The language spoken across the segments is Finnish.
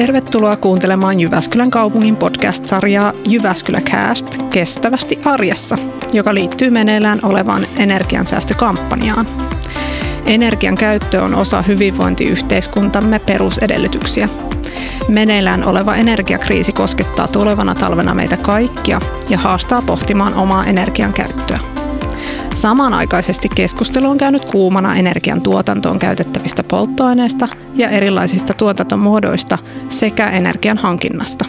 Tervetuloa kuuntelemaan Jyväskylän kaupungin podcast-sarjaa Jyväskylä Cast kestävästi arjessa, joka liittyy meneillään olevaan energiansäästökampanjaan. Energian käyttö on osa hyvinvointiyhteiskuntamme perusedellytyksiä. Meneillään oleva energiakriisi koskettaa tulevana talvena meitä kaikkia ja haastaa pohtimaan omaa energian käyttöä. Samanaikaisesti keskustelu on käynyt kuumana energian tuotantoon käytettävistä polttoaineista ja erilaisista tuotantomuodoista sekä energian hankinnasta.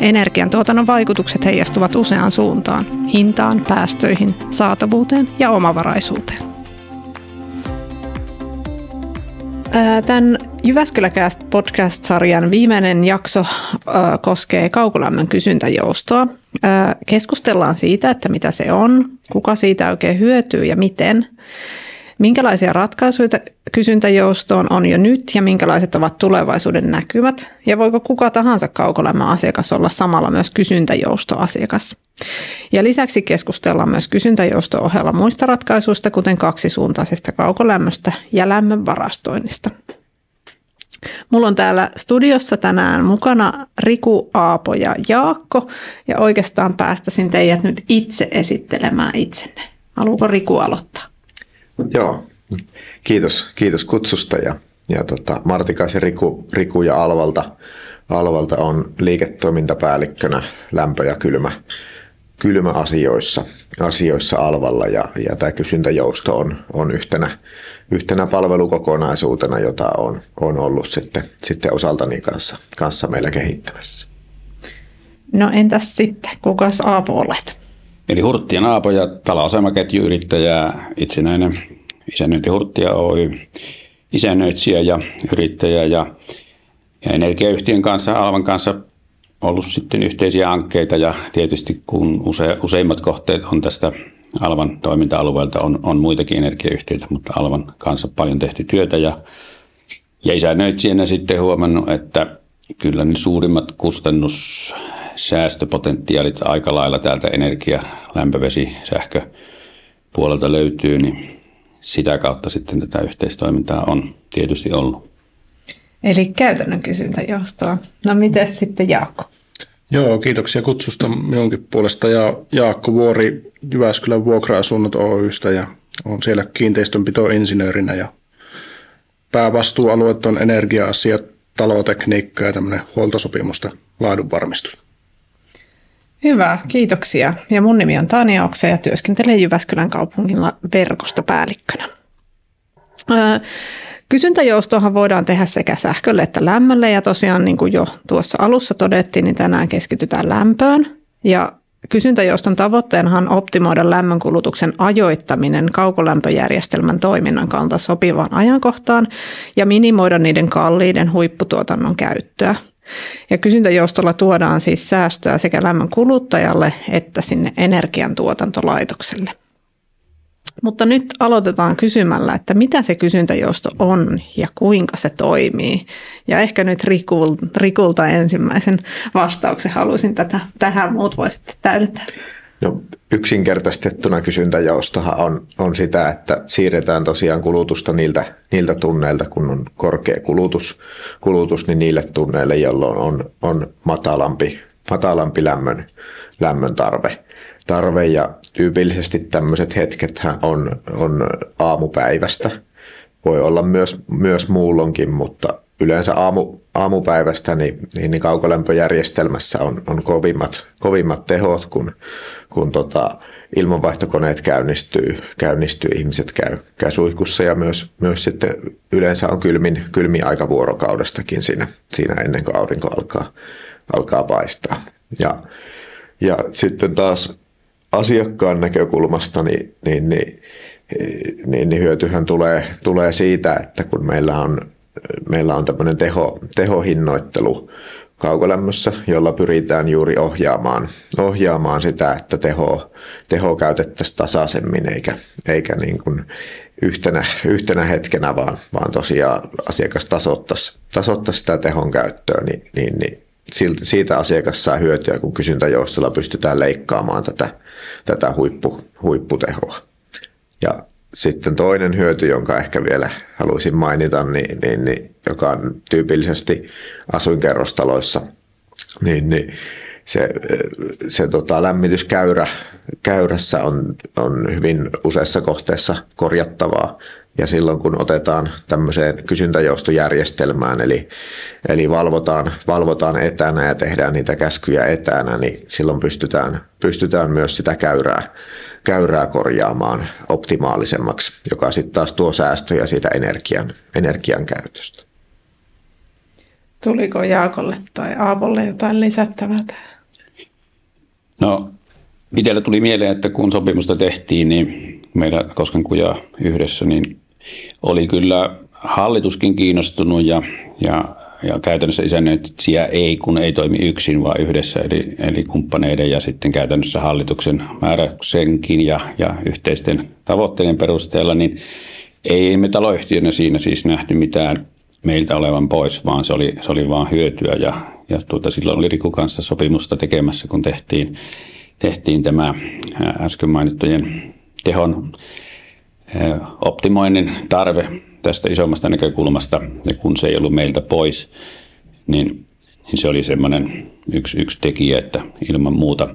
Energiantuotannon vaikutukset heijastuvat useaan suuntaan, hintaan, päästöihin, saatavuuteen ja omavaraisuuteen. Tämän Jyväskyläcast podcast-sarjan viimeinen jakso koskee kaukolämmön kysyntäjoustoa. Keskustellaan siitä, että mitä se on, kuka siitä oikein hyötyy ja miten. Minkälaisia ratkaisuja kysyntäjoustoon on jo nyt ja minkälaiset ovat tulevaisuuden näkymät? Ja voiko kuka tahansa kaukolämmön asiakas olla samalla myös kysyntäjoustoasiakas? Ja lisäksi keskustellaan myös kysyntäjousto-ohella muista ratkaisuista, kuten kaksisuuntaisesta kaukolämmöstä ja lämmön varastoinnista. Mulla on täällä studiossa tänään mukana Riku, Aapo ja Jaakko, ja oikeastaan päästäisin teidät nyt itse esittelemään itsenne. Haluuko Riku aloittaa? Joo, kiitos, kiitos kutsusta ja, ja tota, Martikaisen Riku, Riku ja Alvalta, Alvalta on liiketoimintapäällikkönä lämpö- ja kylmä, kylmäasioissa asioissa Alvalla ja, ja tämä kysyntäjousto on, on yhtenä, yhtenä palvelukokonaisuutena, jota on, on ollut sitten, sitten osaltani kanssa, kanssa meillä kehittämässä. No entäs sitten, kukas Aapo olet? Eli Hurttien Aapo ja taloasemaketjuyrittäjä, itsenäinen isännöinti Hurttia Oy, isännöitsijä ja yrittäjä ja, ja energiayhtiön kanssa, Alvan kanssa ollut sitten yhteisiä hankkeita ja tietysti kun use, useimmat kohteet on tästä Alvan toiminta-alueelta, on, on muitakin energiayhtiöitä, mutta Alvan kanssa paljon tehty työtä ja, ja isännöitsijänä sitten huomannut, että kyllä ne suurimmat kustannussäästöpotentiaalit aika lailla täältä energia, lämpövesi, sähkö puolelta löytyy, niin sitä kautta sitten tätä yhteistoimintaa on tietysti ollut. Eli käytännön kysyntäjoustoa. No miten sitten Jaakko? Joo, kiitoksia kutsusta minunkin puolesta ja Jaakko Vuori Jyväskylän vuokra-asunnot Oystä ja on siellä kiinteistönpitoinsinöörinä ja päävastuualueet on energia-asiat, talotekniikka ja tämmöinen huoltosopimusta laadunvarmistus. Hyvä, kiitoksia. Ja mun nimi on Tania Oksa ja työskentelen Jyväskylän kaupungilla verkostopäällikkönä. Kysyntäjoustohan voidaan tehdä sekä sähkölle että lämmölle ja tosiaan niin kuin jo tuossa alussa todettiin, niin tänään keskitytään lämpöön. Ja kysyntäjouston tavoitteena on optimoida lämmönkulutuksen ajoittaminen kaukolämpöjärjestelmän toiminnan kannalta sopivaan ajankohtaan ja minimoida niiden kalliiden huipputuotannon käyttöä. Ja kysyntäjoustolla tuodaan siis säästöä sekä lämmön kuluttajalle että sinne energiantuotantolaitokselle. Mutta nyt aloitetaan kysymällä, että mitä se kysyntäjousto on ja kuinka se toimii. Ja ehkä nyt Rikulta, ensimmäisen vastauksen haluaisin tätä, tähän, muut voisitte täydentää. No, yksinkertaistettuna kysyntäjoustohan on, on sitä, että siirretään tosiaan kulutusta niiltä, niiltä tunneilta, kun on korkea kulutus, kulutus niin niille tunneille, jolloin on, on matalampi, matalampi lämmön, lämmön tarve tarve ja tyypillisesti tämmöiset hetket on, on aamupäivästä. Voi olla myös, myös muullonkin, mutta yleensä aamu, aamupäivästä niin, niin, niin kaukolämpöjärjestelmässä on, on kovimmat, kovimmat tehot, kun, kun tota, ilmanvaihtokoneet käynnistyy, käynnistyy, ihmiset käy, käy suihkussa ja myös, myös sitten yleensä on kylmin, kylmin aika vuorokaudestakin siinä, siinä ennen kuin aurinko alkaa, alkaa paistaa. Ja, ja sitten taas asiakkaan näkökulmasta, niin, niin, niin, niin, niin hyötyhän tulee, tulee siitä, että kun meillä on, meillä on tämmöinen teho, tehohinnoittelu kaukolämmössä, jolla pyritään juuri ohjaamaan, ohjaamaan sitä, että teho, teho käytettäisiin tasaisemmin eikä, eikä niin kuin yhtenä, yhtenä hetkenä, vaan, vaan tosiaan asiakas tasoittaisi, tasoittaisi sitä tehon käyttöä, niin, niin, niin siitä asiakas saa hyötyä, kun kysyntäjoustolla pystytään leikkaamaan tätä, tätä huippu, huipputehoa. Ja sitten toinen hyöty, jonka ehkä vielä haluaisin mainita, niin, niin, niin, joka on tyypillisesti asuinkerrostaloissa, niin, niin se, se tota, lämmityskäyrä käyrässä on, on hyvin useassa kohteessa korjattavaa. Ja silloin kun otetaan tämmöiseen kysyntäjoustojärjestelmään, eli, eli valvotaan, valvotaan etänä ja tehdään niitä käskyjä etänä, niin silloin pystytään, pystytään myös sitä käyrää, käyrää korjaamaan optimaalisemmaksi, joka sitten taas tuo säästöjä siitä energian, energian käytöstä. Tuliko Jaakolle tai Aapolle jotain lisättävää tähän? No, itsellä tuli mieleen, että kun sopimusta tehtiin, niin meillä Koskenkuja yhdessä, niin oli kyllä hallituskin kiinnostunut ja, ja, ja käytännössä isännöitsijä ei, kun ei toimi yksin, vaan yhdessä, eli, eli kumppaneiden ja sitten käytännössä hallituksen määräyksenkin ja, ja yhteisten tavoitteiden perusteella, niin ei me taloyhtiönä siinä siis nähty mitään meiltä olevan pois, vaan se oli, se oli vaan hyötyä ja, ja tuota, silloin oli Riku kanssa sopimusta tekemässä, kun tehtiin, tehtiin tämä äsken mainittujen tehon optimoinnin tarve tästä isommasta näkökulmasta, ja kun se ei ollut meiltä pois, niin, niin se oli semmoinen yksi, yksi tekijä, että ilman muuta.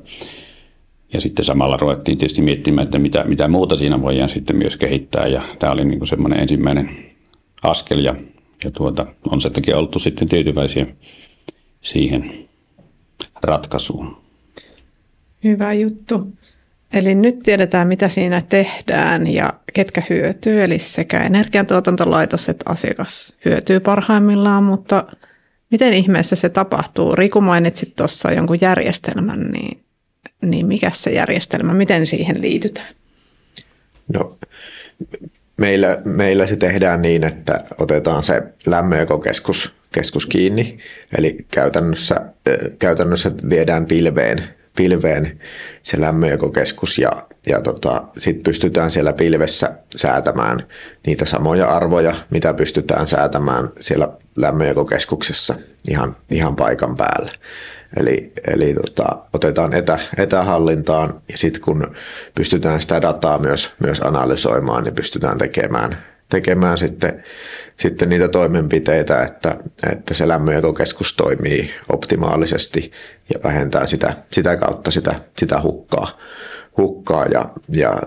Ja sitten samalla ruvettiin tietysti miettimään, että mitä, mitä muuta siinä voidaan sitten myös kehittää, ja tämä oli niin semmoinen ensimmäinen askel, ja, ja tuota, on se takia oltu sitten tyytyväisiä siihen ratkaisuun. Hyvä juttu. Eli nyt tiedetään, mitä siinä tehdään ja ketkä hyötyy, eli sekä energiantuotantolaitos että asiakas hyötyy parhaimmillaan, mutta miten ihmeessä se tapahtuu? Riku mainitsit tuossa jonkun järjestelmän, niin, niin mikä se järjestelmä, miten siihen liitytään? No, meillä, meillä se tehdään niin, että otetaan se lämmöekokeskus keskus kiinni, eli käytännössä, käytännössä viedään pilveen pilveen se lämmönjakokeskus ja, ja tota, sitten pystytään siellä pilvessä säätämään niitä samoja arvoja, mitä pystytään säätämään siellä lämmönjakokeskuksessa ihan, ihan paikan päällä. Eli, eli tota, otetaan etä, etähallintaan ja sitten kun pystytään sitä dataa myös, myös analysoimaan, niin pystytään tekemään, tekemään sitten, sitten niitä toimenpiteitä, että, että se lämmönjakokeskus toimii optimaalisesti ja vähentää sitä, sitä kautta sitä, sitä hukkaa, hukkaa ja, ja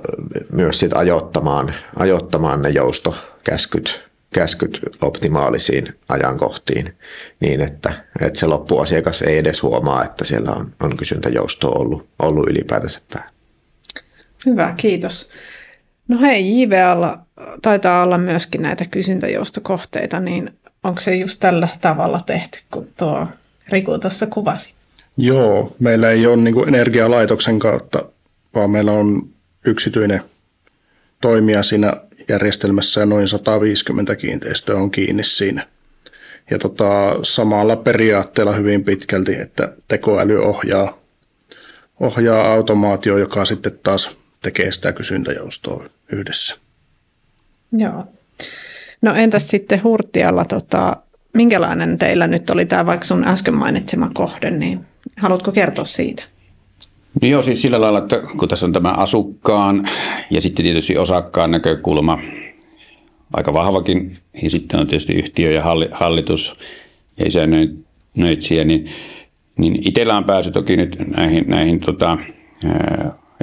myös sit ajoittamaan, ajoittamaan ne joustokäskyt käskyt optimaalisiin ajankohtiin niin, että, että se loppuasiakas ei edes huomaa, että siellä on, on kysyntäjousto ollut, ollut ylipäätänsä päällä. Hyvä, kiitos. No hei, JVAlla taitaa olla myöskin näitä kysyntäjoustokohteita, niin onko se just tällä tavalla tehty, kun tuo Riku tuossa kuvasi? Joo, meillä ei ole niin energialaitoksen kautta, vaan meillä on yksityinen toimija siinä järjestelmässä ja noin 150 kiinteistöä on kiinni siinä. Ja tota, samalla periaatteella hyvin pitkälti, että tekoäly ohjaa, ohjaa automaatio, joka sitten taas tekee sitä kysyntäjoustoa yhdessä. Joo. No entäs sitten Hurtialla, tota, minkälainen teillä nyt oli tämä vaikka sun äsken mainitsema kohde, niin haluatko kertoa siitä? No joo, siis sillä lailla, että kun tässä on tämä asukkaan ja sitten tietysti osakkaan näkökulma aika vahvakin, ja sitten on tietysti yhtiö ja hallitus ja isännöitsijä, niin, niin itsellä on pääsy toki nyt näihin, näihin tota,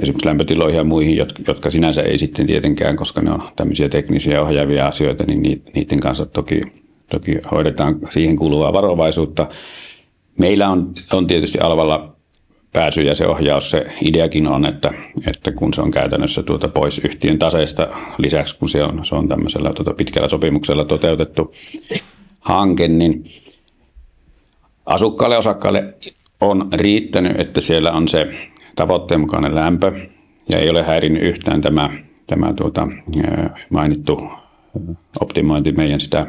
esimerkiksi lämpötiloihin ja muihin, jotka, jotka sinänsä ei sitten tietenkään, koska ne on tämmöisiä teknisiä ohjaavia asioita, niin niiden kanssa toki, toki hoidetaan siihen kuuluvaa varovaisuutta. Meillä on, on tietysti Alvalla pääsy ja se ohjaus, se ideakin on, että, että kun se on käytännössä tuota pois yhtiön taseesta, lisäksi kun se on, se on tämmöisellä tuota pitkällä sopimuksella toteutettu hanke, niin asukkaalle osakkaalle on riittänyt, että siellä on se tavoitteen mukainen lämpö ja ei ole häirinnyt yhtään tämä, tämä tuota, mainittu optimointi meidän sitä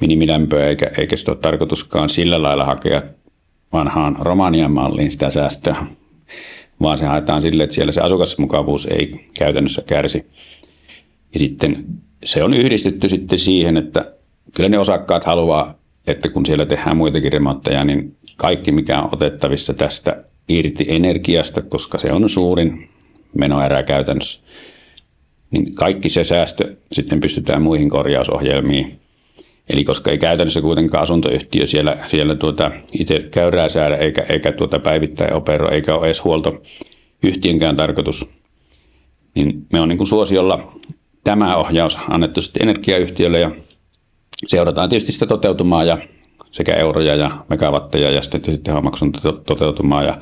minimilämpöä, eikä, eikä sitä ole tarkoituskaan sillä lailla hakea vanhaan Romanian malliin sitä säästöä, vaan se haetaan sille, että siellä se asukasmukavuus ei käytännössä kärsi. Ja sitten se on yhdistetty sitten siihen, että kyllä ne osakkaat haluaa, että kun siellä tehdään muitakin remontteja, niin kaikki mikä on otettavissa tästä irti energiasta, koska se on suurin menoerä käytännössä, niin kaikki se säästö sitten pystytään muihin korjausohjelmiin. Eli koska ei käytännössä kuitenkaan asuntoyhtiö siellä, siellä tuota itse käyrää säädä eikä, eikä tuota päivittäin operoi, eikä ole edes huoltoyhtiönkään tarkoitus, niin me on niin kuin suosiolla tämä ohjaus annettu sitten energiayhtiölle ja seurataan tietysti sitä toteutumaa ja sekä euroja ja megawatteja ja sitten tehomaksun toteutumaa ja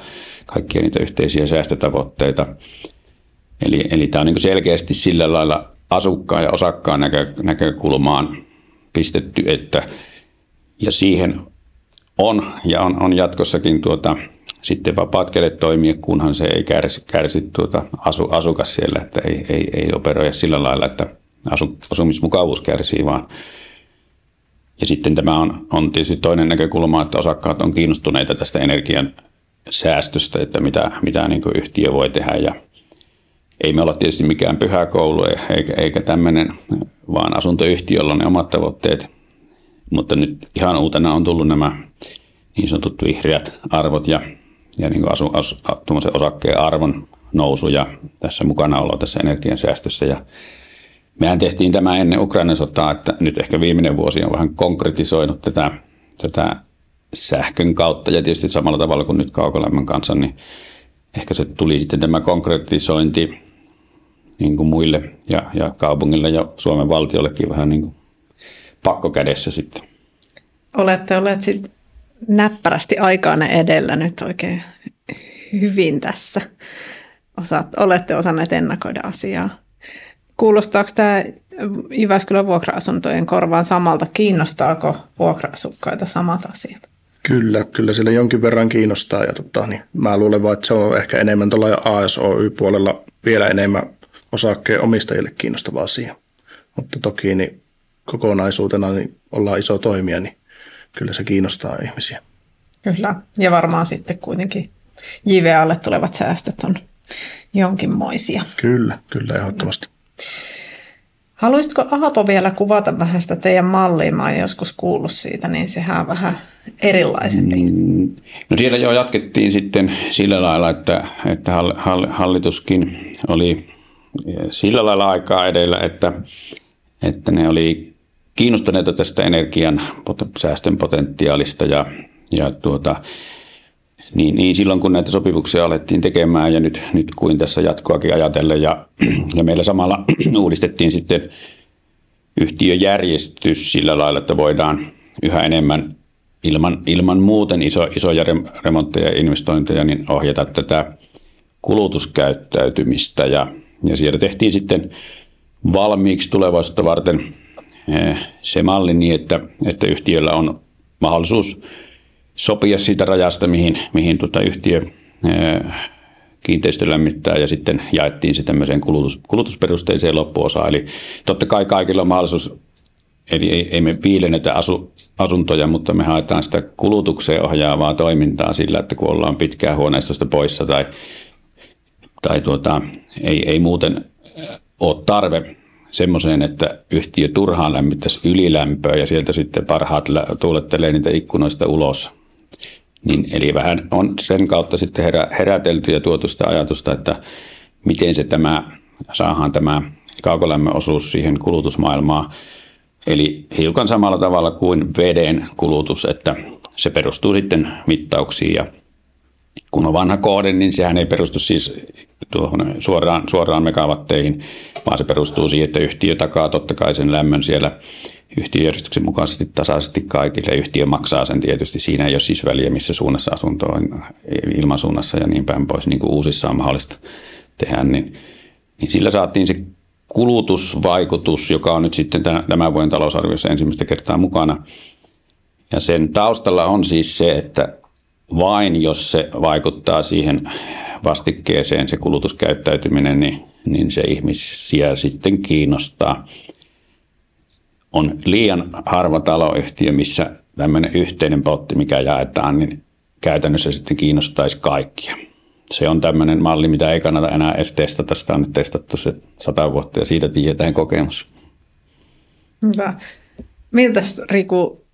kaikkia niitä yhteisiä säästötavoitteita. Eli, eli tämä on niin selkeästi sillä lailla asukkaan ja osakkaan näkö, näkökulmaan pistetty, että ja siihen on ja on, on jatkossakin tuota, sitten vapaat kädet toimia, kunhan se ei kärsi, kärsi tuota asu, asukas siellä, että ei, ei, ei operoida sillä lailla, että asu, asumismukavuus kärsii, vaan ja sitten tämä on, on tietysti toinen näkökulma, että osakkaat on kiinnostuneita tästä energian säästöstä, että mitä, mitä niin yhtiö voi tehdä ja ei me olla tietysti mikään pyhä koulu eikä, eikä tämmöinen, vaan asuntoyhtiöllä on ne omat tavoitteet. Mutta nyt ihan uutena on tullut nämä niin sanotut vihreät arvot ja, ja niin asu, as, osakkeen arvon nousu ja tässä mukana olo tässä energiansäästössä. Ja mehän tehtiin tämä ennen Ukrainan sotaa, että nyt ehkä viimeinen vuosi on vähän konkretisoinut tätä, tätä sähkön kautta ja tietysti samalla tavalla kuin nyt kaukolämmön kanssa, niin ehkä se tuli sitten tämä konkretisointi niin kuin muille ja, ja kaupungille ja Suomen valtiollekin vähän niin kuin pakkokädessä sitten. Olette olleet sitten näppärästi aikaanne edellä nyt oikein hyvin tässä. Osaat, olette osanneet ennakoida asiaa. Kuulostaako tämä Jyväskylän vuokra-asuntojen korvaan samalta? Kiinnostaako vuokra-asukkaita samat asiat? Kyllä, kyllä sillä jonkin verran kiinnostaa ja tota, niin mä luulen vaan, että se on ehkä enemmän tuolla ASOY-puolella vielä enemmän osakkeen omistajille kiinnostava asia. Mutta toki niin kokonaisuutena niin ollaan iso toimija, niin kyllä se kiinnostaa ihmisiä. Kyllä, ja varmaan sitten kuitenkin JVAlle tulevat säästöt on jonkinmoisia. Kyllä, kyllä ehdottomasti. Haluaisitko Aapo vielä kuvata vähän sitä teidän mallia? Mä oon joskus kuullut siitä, niin sehän on vähän erilaisempi. Mm, no siellä jo jatkettiin sitten sillä lailla, että, että hallituskin oli sillä lailla aikaa edellä, että, että ne oli kiinnostuneita tästä energian säästön potentiaalista ja, ja tuota, niin, niin silloin kun näitä sopimuksia alettiin tekemään ja nyt, nyt kuin tässä jatkoakin ajatellen ja, ja meillä samalla uudistettiin sitten yhtiöjärjestys sillä lailla, että voidaan yhä enemmän ilman, ilman muuten iso, isoja remontteja ja investointeja niin ohjata tätä kulutuskäyttäytymistä. Ja, ja siellä tehtiin sitten valmiiksi tulevaisuutta varten eh, se malli niin, että, että yhtiöllä on mahdollisuus sopia siitä rajasta, mihin, mihin tuota yhtiö kiinteistö lämmittää ja sitten jaettiin se tämmöiseen kulutus, kulutusperusteiseen loppuosaan. Eli totta kai kaikilla on mahdollisuus, eli ei, ei me piilennetä asu, asuntoja, mutta me haetaan sitä kulutukseen ohjaavaa toimintaa sillä, että kun ollaan pitkään huoneistosta poissa tai, tai tuota, ei, ei muuten ole tarve semmoiseen, että yhtiö turhaan lämmittäisi ylilämpöä ja sieltä sitten parhaat tuulettelee niitä ikkunoista ulos niin, eli vähän on sen kautta sitten herä, herätelty ja tuotu sitä ajatusta, että miten se tämä, saadaan tämä kaukolämmön osuus siihen kulutusmaailmaan. Eli hiukan samalla tavalla kuin veden kulutus, että se perustuu sitten mittauksiin ja kun on vanha kohde, niin sehän ei perustu siis tuohon suoraan, suoraan megawatteihin, vaan se perustuu siihen, että yhtiö takaa totta kai sen lämmön siellä yhtiöjärjestyksen mukaisesti tasaisesti kaikille. Yhtiö maksaa sen tietysti. Siinä ei ole siis väliä, missä suunnassa asunto on ilmansuunnassa ja niin päin pois, niin kuin uusissa on mahdollista tehdä. Niin, niin sillä saatiin se kulutusvaikutus, joka on nyt sitten tämän vuoden talousarviossa ensimmäistä kertaa mukana. Ja sen taustalla on siis se, että vain jos se vaikuttaa siihen vastikkeeseen, se kulutuskäyttäytyminen, niin, niin se ihmisiä sitten kiinnostaa on liian harva taloyhtiö, missä tämmöinen yhteinen potti, mikä jaetaan, niin käytännössä sitten kiinnostaisi kaikkia. Se on tämmöinen malli, mitä ei kannata enää edes testata. Sitä on nyt testattu se sata vuotta ja siitä tiedetään kokemus. Hyvä. Miltä Riku,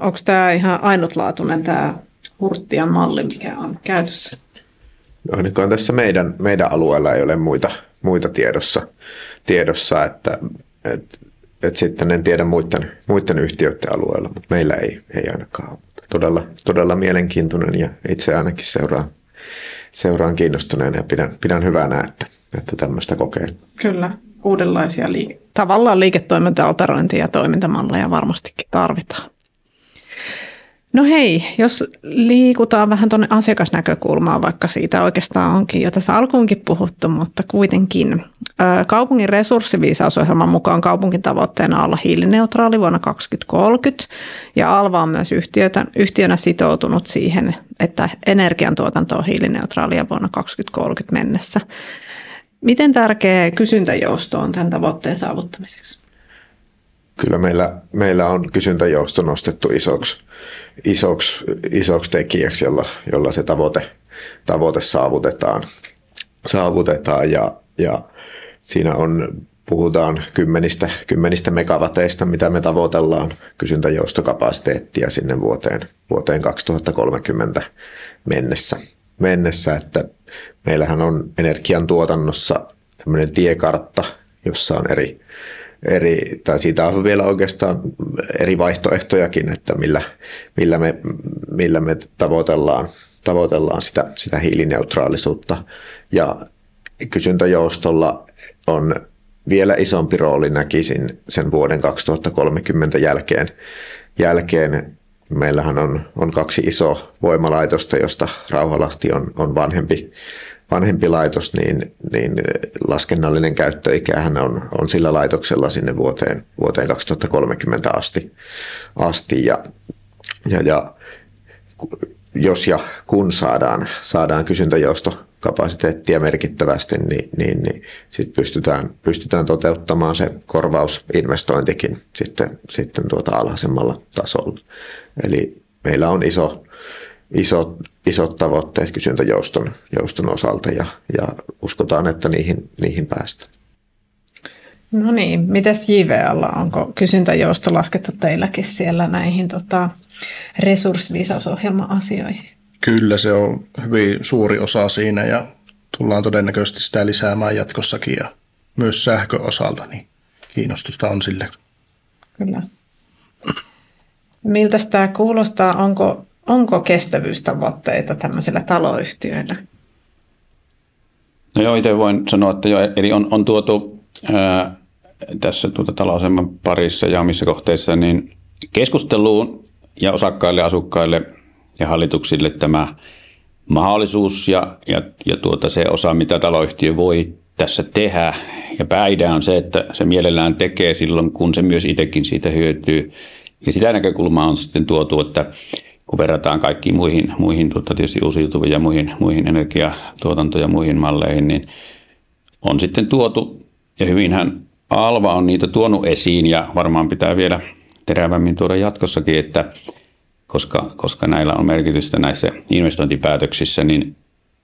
onko tämä ihan ainutlaatuinen tämä Hurttian malli, mikä on käytössä? No ainakaan tässä meidän, meidän alueella ei ole muita, muita tiedossa, tiedossa että, että, että sitten en tiedä muiden, muiden yhtiöiden alueella, mutta meillä ei, ei ainakaan ole. Todella, todella mielenkiintoinen ja itse ainakin seuraan, seuraan kiinnostuneena ja pidän, pidän hyvänä, että, että tämmöistä kokeilua. Kyllä, uudenlaisia liike- tavallaan liiketoiminta, operointia ja toimintamalleja varmastikin tarvitaan. No hei, jos liikutaan vähän tuonne asiakasnäkökulmaan, vaikka siitä oikeastaan onkin jo tässä alkuunkin puhuttu, mutta kuitenkin. Kaupungin resurssiviisausohjelman mukaan kaupunkin tavoitteena olla hiilineutraali vuonna 2030 ja Alva on myös yhtiötä, yhtiönä sitoutunut siihen, että energiantuotanto on hiilineutraalia vuonna 2030 mennessä. Miten tärkeä kysyntäjousto on tämän tavoitteen saavuttamiseksi? Kyllä meillä, meillä on kysyntäjousto nostettu isoksi, isoksi, isoksi tekijäksi, jolla, jolla se tavoite, tavoite saavutetaan, saavutetaan ja, ja siinä on puhutaan kymmenistä, kymmenistä megavateista, mitä me tavoitellaan kysyntäjoustokapasiteettia sinne vuoteen, vuoteen 2030 mennessä. mennessä että meillähän on energiantuotannossa tämmöinen tiekartta, jossa on eri, eri, tai siitä on vielä oikeastaan eri vaihtoehtojakin, että millä, millä, me, millä me tavoitellaan, tavoitellaan sitä, sitä hiilineutraalisuutta. Ja kysyntäjoustolla on vielä isompi rooli näkisin sen vuoden 2030 jälkeen. jälkeen meillähän on, on kaksi isoa voimalaitosta, josta Rauhalahti on, on vanhempi, vanhempi laitos, niin, niin laskennallinen käyttöikähän on, on sillä laitoksella sinne vuoteen, vuoteen 2030 asti. asti ja, ja, ja jos ja kun saadaan, saadaan kysyntäjoustokapasiteettia merkittävästi, niin, niin, niin sit pystytään, pystytään toteuttamaan se korvausinvestointikin sitten, sitten tuota alhaisemmalla tasolla. Eli meillä on iso, iso, isot tavoitteet kysyntäjouston jouston osalta ja, ja uskotaan, että niihin, niihin päästään. No niin, mitäs JVL, onko kysyntäjousto laskettu teilläkin siellä näihin tota, resurssiviisausohjelma-asioihin? Kyllä, se on hyvin suuri osa siinä ja tullaan todennäköisesti sitä lisäämään jatkossakin ja myös sähköosalta, niin kiinnostusta on sille. Kyllä. Miltä tämä kuulostaa? Onko, onko kestävyystavoitteita tämmöisillä taloyhtiöillä? No joo, itse voin sanoa, että jo, eli on, on tuotu ää, tässä tuota talouselämän parissa ja omissa kohteissa niin keskusteluun ja osakkaille, asukkaille ja hallituksille tämä mahdollisuus ja, ja, ja tuota se osa, mitä taloyhtiö voi tässä tehdä. Ja pääidea on se, että se mielellään tekee silloin, kun se myös itsekin siitä hyötyy. Ja sitä näkökulmaa on sitten tuotu, että kun verrataan kaikkiin muihin, muihin tuota, tietysti uusiutuviin ja muihin, muihin energiatuotanto- ja muihin malleihin, niin on sitten tuotu, ja hyvinhän Alva on niitä tuonut esiin, ja varmaan pitää vielä terävämmin tuoda jatkossakin, että koska, koska näillä on merkitystä näissä investointipäätöksissä, niin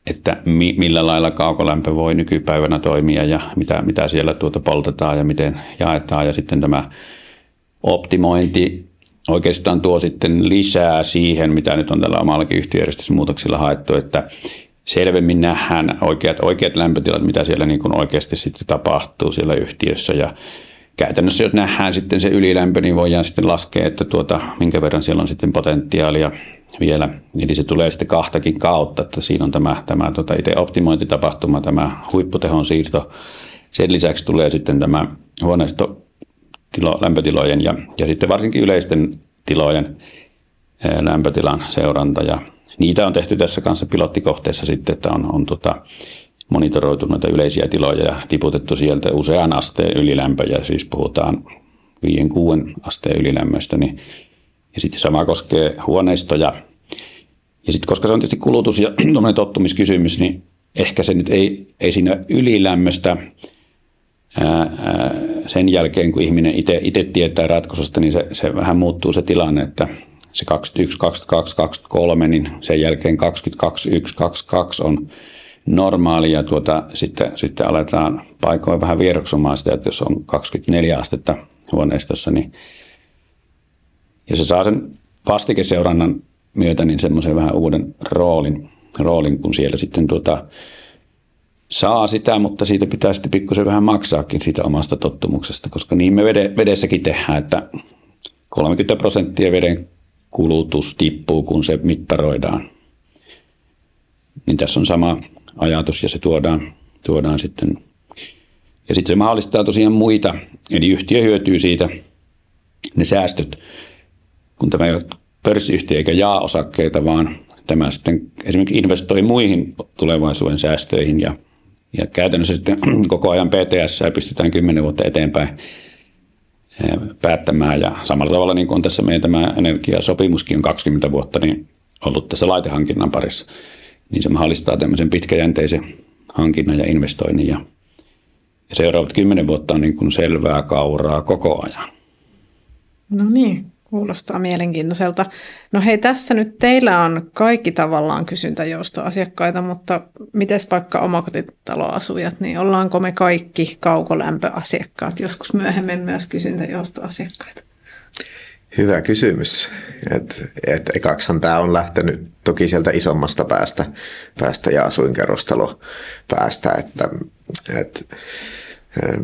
että mi, millä lailla kaukolämpö voi nykypäivänä toimia ja mitä, mitä siellä tuota poltetaan ja miten jaetaan. Ja sitten tämä optimointi oikeastaan tuo sitten lisää siihen, mitä nyt on tällä omallakin yhtiöjärjestysmuutoksilla haettu, että selvemmin nähdään oikeat, oikeat lämpötilat, mitä siellä niin kuin oikeasti sitten tapahtuu siellä yhtiössä ja käytännössä jos nähdään sitten se ylilämpö, niin voidaan sitten laskea, että tuota, minkä verran siellä on sitten potentiaalia vielä. Eli se tulee sitten kahtakin kautta, että siinä on tämä, tämä tuota itse optimointitapahtuma, tämä huipputehon siirto. Sen lisäksi tulee sitten tämä huoneisto tilo, lämpötilojen ja, ja sitten varsinkin yleisten tilojen lämpötilan seuranta. Ja niitä on tehty tässä kanssa pilottikohteessa sitten, että on, on tota, monitoroitu noita yleisiä tiloja ja tiputettu sieltä usean asteen ylilämpöjä, siis puhutaan 5-6 asteen ylilämmöstä, niin ja sitten sama koskee huoneistoja. Ja sitten koska se on tietysti kulutus ja tottumiskysymys, niin ehkä se nyt ei, ei siinä ylilämmöstä ää, sen jälkeen, kun ihminen itse tietää ratkaisusta, niin se, se vähän muuttuu se tilanne, että se 21, 22, 23, niin sen jälkeen 22, 1, 22 on normaali ja tuota, sitten, sitten aletaan paikoin vähän vieroksumaan sitä, että jos on 24 astetta huoneistossa, niin ja se saa sen vastikeseurannan myötä niin semmoisen vähän uuden roolin, roolin kun siellä sitten tuota, saa sitä, mutta siitä pitää sitten pikkusen vähän maksaakin siitä omasta tottumuksesta, koska niin me vedessäkin tehdään, että 30 prosenttia veden kulutus tippuu, kun se mittaroidaan. Niin tässä on sama ajatus ja se tuodaan, tuodaan sitten. Ja sitten se mahdollistaa tosiaan muita, eli yhtiö hyötyy siitä ne säästöt, kun tämä ei ole pörssiyhtiö eikä jaa osakkeita, vaan tämä sitten esimerkiksi investoi muihin tulevaisuuden säästöihin ja, ja käytännössä sitten koko ajan PTS pystytään 10 vuotta eteenpäin eh, päättämään. Ja samalla tavalla niin kuin tässä meidän tämä energiasopimuskin on 20 vuotta niin ollut tässä laitehankinnan parissa, niin se mahdollistaa tämmöisen pitkäjänteisen hankinnan ja investoinnin. Ja, seuraavat 10 vuotta on niin kuin selvää kauraa koko ajan. No niin, Kuulostaa mielenkiintoiselta. No hei, tässä nyt teillä on kaikki tavallaan kysyntäjoustoasiakkaita, mutta miten vaikka omakotitaloasujat, niin ollaanko me kaikki kaukolämpöasiakkaat, joskus myöhemmin myös kysyntäjoustoasiakkaita? Hyvä kysymys. Et, et ekaksihan tämä on lähtenyt toki sieltä isommasta päästä, päästä ja asuinkerrostalo päästä, että et, ähm,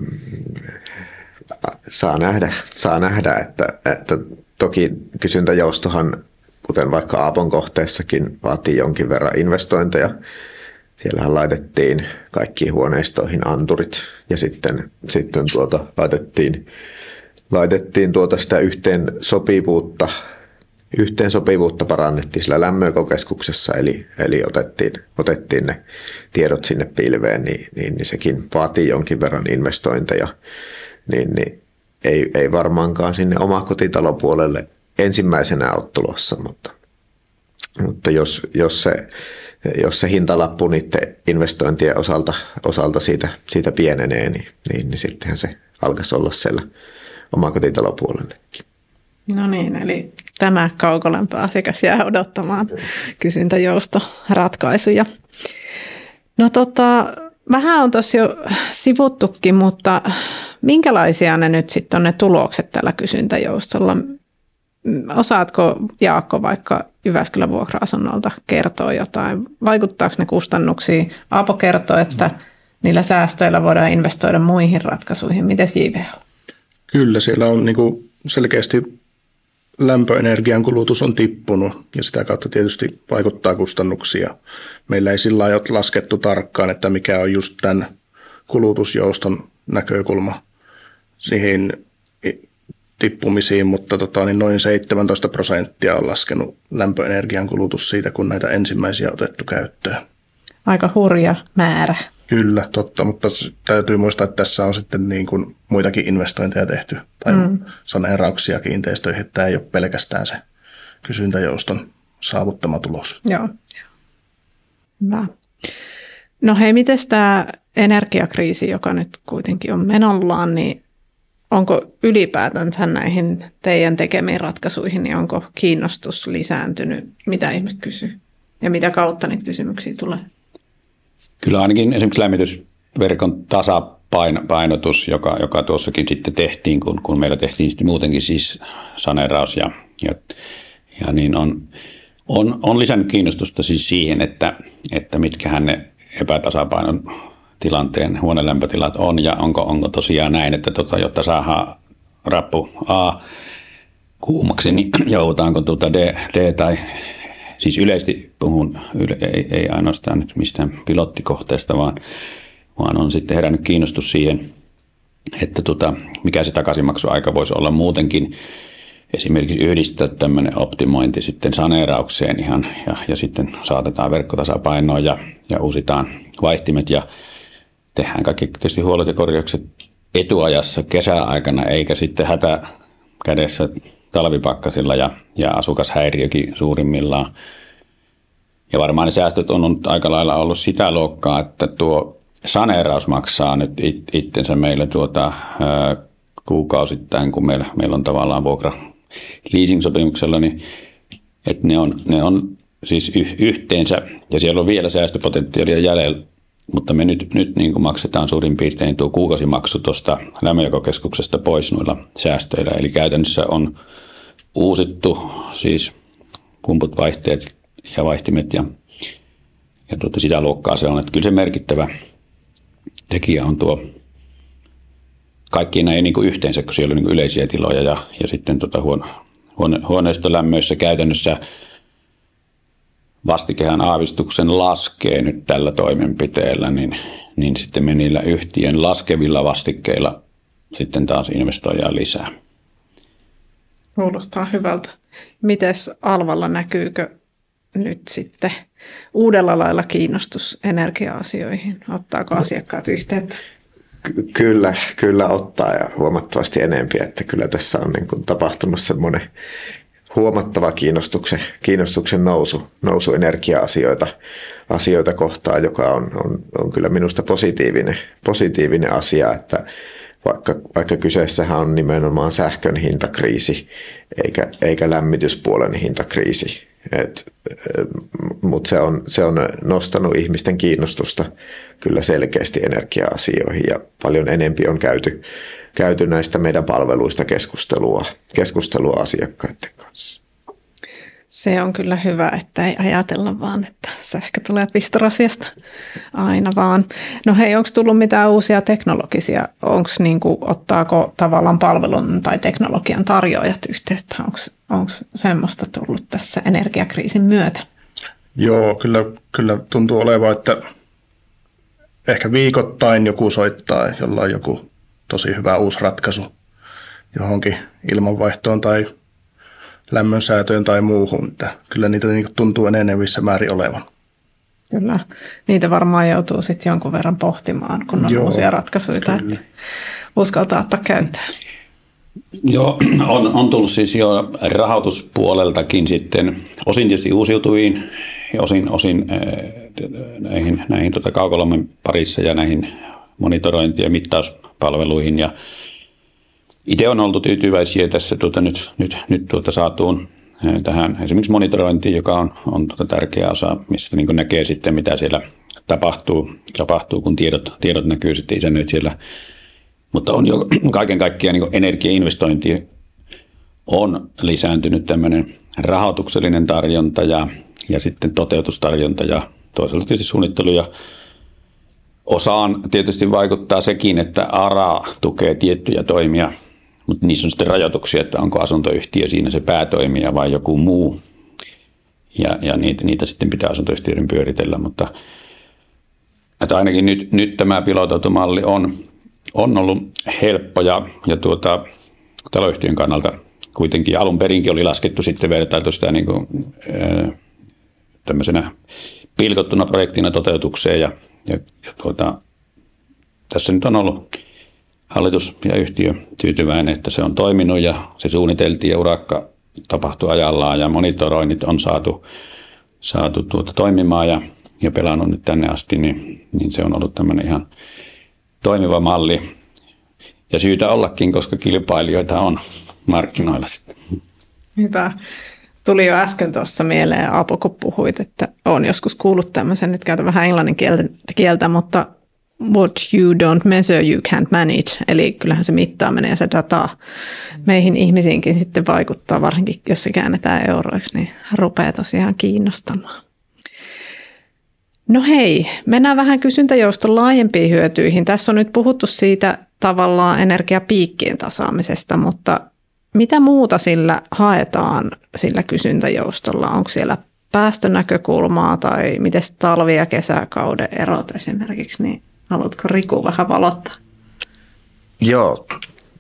saa nähdä, saa nähdä että, että Toki kysyntäjoustohan, kuten vaikka Aapon kohteessakin, vaatii jonkin verran investointeja. Siellähän laitettiin kaikkiin huoneistoihin anturit ja sitten, sitten tuota, laitettiin, laitettiin tuota sitä yhteen sopivuutta, yhteen sopivuutta parannettiin sillä lämmökokeskuksessa, eli, eli otettiin, otettiin ne tiedot sinne pilveen, niin, niin, niin sekin vaatii jonkin verran investointeja. Niin, niin ei, ei varmaankaan sinne omakotitalopuolelle ensimmäisenä ole tulossa, mutta, mutta jos, jos, se, jos se hintalappu niiden investointien osalta, osalta siitä, siitä pienenee, niin, niin, niin sittenhän se alkaisi olla siellä omakotitalopuolellekin. No niin, eli tämä kaukolämpöasiakas jää odottamaan kysyntäjousto ratkaisuja. No tota, vähän on tuossa jo sivuttukin, mutta minkälaisia ne nyt sitten on ne tulokset tällä kysyntäjoustolla? Osaatko Jaakko vaikka Jyväskylän vuokra-asunnolta kertoa jotain? Vaikuttaako ne kustannuksiin? Aapo kertoo, että niillä säästöillä voidaan investoida muihin ratkaisuihin. Miten JVL? Kyllä, siellä on niin selkeästi lämpöenergian kulutus on tippunut ja sitä kautta tietysti vaikuttaa kustannuksia. Meillä ei sillä ole laskettu tarkkaan, että mikä on just tämän kulutusjouston näkökulma siihen tippumisiin, mutta tota, niin noin 17 prosenttia on laskenut lämpöenergian kulutus siitä, kun näitä ensimmäisiä on otettu käyttöön. Aika hurja määrä. Kyllä, totta, mutta täytyy muistaa, että tässä on sitten niin kuin muitakin investointeja tehty tai mm. saneerauksia kiinteistöihin, että tämä ei ole pelkästään se kysyntäjouston saavuttama tulos. Joo. Hyvä. No hei, miten tämä energiakriisi, joka nyt kuitenkin on menollaan, niin onko ylipäätään näihin teidän tekemiin ratkaisuihin, niin onko kiinnostus lisääntynyt? Mitä ihmiset kysyy? Ja mitä kautta niitä kysymyksiä tulee? Kyllä ainakin esimerkiksi lämmitysverkon tasapainotus, joka, joka tuossakin sitten tehtiin, kun, kun meillä tehtiin sitten muutenkin siis saneeraus ja, ja, ja niin on, on, on lisännyt kiinnostusta siis siihen, että, että mitkähän ne epätasapainon tilanteen huonelämpötilat on ja onko, onko tosiaan näin, että tota, jotta saadaan rappu A kuumaksi, niin joudutaanko tuota D, D tai siis yleisesti puhun, yle, ei, ei ainoastaan nyt mistään pilottikohteesta, vaan, vaan on sitten herännyt kiinnostus siihen, että tota, mikä se takaisinmaksuaika voisi olla muutenkin. Esimerkiksi yhdistää tämmöinen optimointi sitten saneeraukseen ihan ja, ja sitten saatetaan verkkotasapainoon ja, ja uusitaan vaihtimet ja tehdään kaikki tietysti huolet ja korjaukset etuajassa kesäaikana, eikä sitten hätä kädessä talvipakkasilla ja, ja asukashäiriökin suurimmillaan. Ja varmaan ne säästöt on nyt aika lailla ollut sitä luokkaa, että tuo saneeraus maksaa nyt it, itsensä meille tuota, ää, kuukausittain, kun meillä, meillä on tavallaan vuokra leasing-sopimuksella, niin että ne on, ne on siis yh, yhteensä, ja siellä on vielä säästöpotentiaalia jäljellä, mutta me nyt, nyt niin kuin maksetaan suurin piirtein tuo kuukausimaksu tuosta lämmönjakokeskuksesta pois noilla säästöillä. Eli käytännössä on uusittu siis pumput, vaihteet ja vaihtimet ja, ja tuota sitä luokkaa se on. Että kyllä se merkittävä, tekijä on tuo kaikki näin niin kuin yhteensä, kun siellä on niin yleisiä tiloja ja, ja sitten tota huone, huone, huoneistolämmöissä käytännössä vastikehän aavistuksen laskee nyt tällä toimenpiteellä, niin, niin sitten me niillä yhtiön laskevilla vastikkeilla sitten taas investoidaan lisää. Kuulostaa hyvältä. Mites Alvalla näkyykö nyt sitten uudella lailla kiinnostus energia-asioihin? Ottaako asiakkaat yhteyttä? Ky- kyllä, kyllä ottaa ja huomattavasti enempiä, että kyllä tässä on niin kuin tapahtunut semmoinen huomattava kiinnostuksen, kiinnostuksen nousu, nousu energia-asioita asioita kohtaan, joka on, on, on kyllä minusta positiivinen, positiivinen asia, että vaikka, vaikka kyseessähän on nimenomaan sähkön hintakriisi eikä, eikä lämmityspuolen hintakriisi. Mutta se on, se on nostanut ihmisten kiinnostusta kyllä selkeästi energia-asioihin ja paljon enempi on käyty, käyty näistä meidän palveluista keskustelua, keskustelua asiakkaiden kanssa. Se on kyllä hyvä, että ei ajatella vaan, että sähkö tulee pistorasiasta aina vaan. No hei, onko tullut mitään uusia teknologisia? Onko niin kuin, ottaako tavallaan palvelun tai teknologian tarjoajat yhteyttä? Onko semmoista tullut tässä energiakriisin myötä? Joo, kyllä, kyllä tuntuu olevan, että ehkä viikoittain joku soittaa, jolla on joku tosi hyvä uusi ratkaisu johonkin ilmanvaihtoon tai lämmönsäätöön tai muuhun. Että kyllä niitä niin tuntuu enenevissä määrin olevan. Kyllä. Niitä varmaan joutuu sitten jonkun verran pohtimaan, kun on Joo, uusia ratkaisuja, kyllä. uskaltaa ottaa käyttöön. Joo, on, on tullut siis jo rahoituspuoleltakin sitten osin tietysti uusiutuviin, osin, osin näihin, näihin tota kaukolommen parissa ja näihin monitorointi- ja mittauspalveluihin. Ja itse on oltu tyytyväisiä tässä tuota, nyt, nyt, nyt tuota saatuun tähän esimerkiksi monitorointiin, joka on, on tuota tärkeä osa, mistä niin näkee sitten, mitä siellä tapahtuu, tapahtuu kun tiedot, tiedot näkyy sitten isännöit siellä. Mutta on jo kaiken kaikkiaan niin energiainvestointi on lisääntynyt tämmöinen rahoituksellinen tarjonta ja, ja sitten toteutustarjonta ja toisaalta tietysti suunnittelu ja osaan tietysti vaikuttaa sekin, että ARA tukee tiettyjä toimia mutta niissä on sitten rajoituksia, että onko asuntoyhtiö siinä se päätoimija vai joku muu. Ja, ja niitä, niitä sitten pitää asuntoyhtiöiden pyöritellä, mutta että ainakin nyt, nyt tämä pilotoitu malli on, on ollut helppo ja, ja tuota, taloyhtiön kannalta kuitenkin alun perinkin oli laskettu sitten vertailtu sitä niin kuin, tämmöisenä pilkottuna projektina toteutukseen ja, ja, ja tuota, tässä nyt on ollut hallitus ja yhtiö tyytyväinen, että se on toiminut ja se suunniteltiin ja urakka tapahtui ajallaan ja monitoroinnit on saatu, saatu tuota toimimaan ja, ja pelannut nyt tänne asti, niin, niin se on ollut tämmöinen ihan toimiva malli. Ja syytä ollakin, koska kilpailijoita on markkinoilla sitten. Hyvä. Tuli jo äsken tuossa mieleen, Aapo, kun puhuit, että on joskus kuullut tämmöisen, nyt käytän vähän englannin kieltä mutta what you don't measure, you can't manage. Eli kyllähän se mittaaminen ja se data meihin ihmisiinkin sitten vaikuttaa, varsinkin jos se käännetään euroiksi, niin rupeaa tosiaan kiinnostamaan. No hei, mennään vähän kysyntäjouston laajempiin hyötyihin. Tässä on nyt puhuttu siitä tavallaan energiapiikkien tasaamisesta, mutta mitä muuta sillä haetaan sillä kysyntäjoustolla? Onko siellä päästönäkökulmaa tai miten talvi- ja kesäkauden erot esimerkiksi, niin Haluatko Riku vähän valottaa? Joo,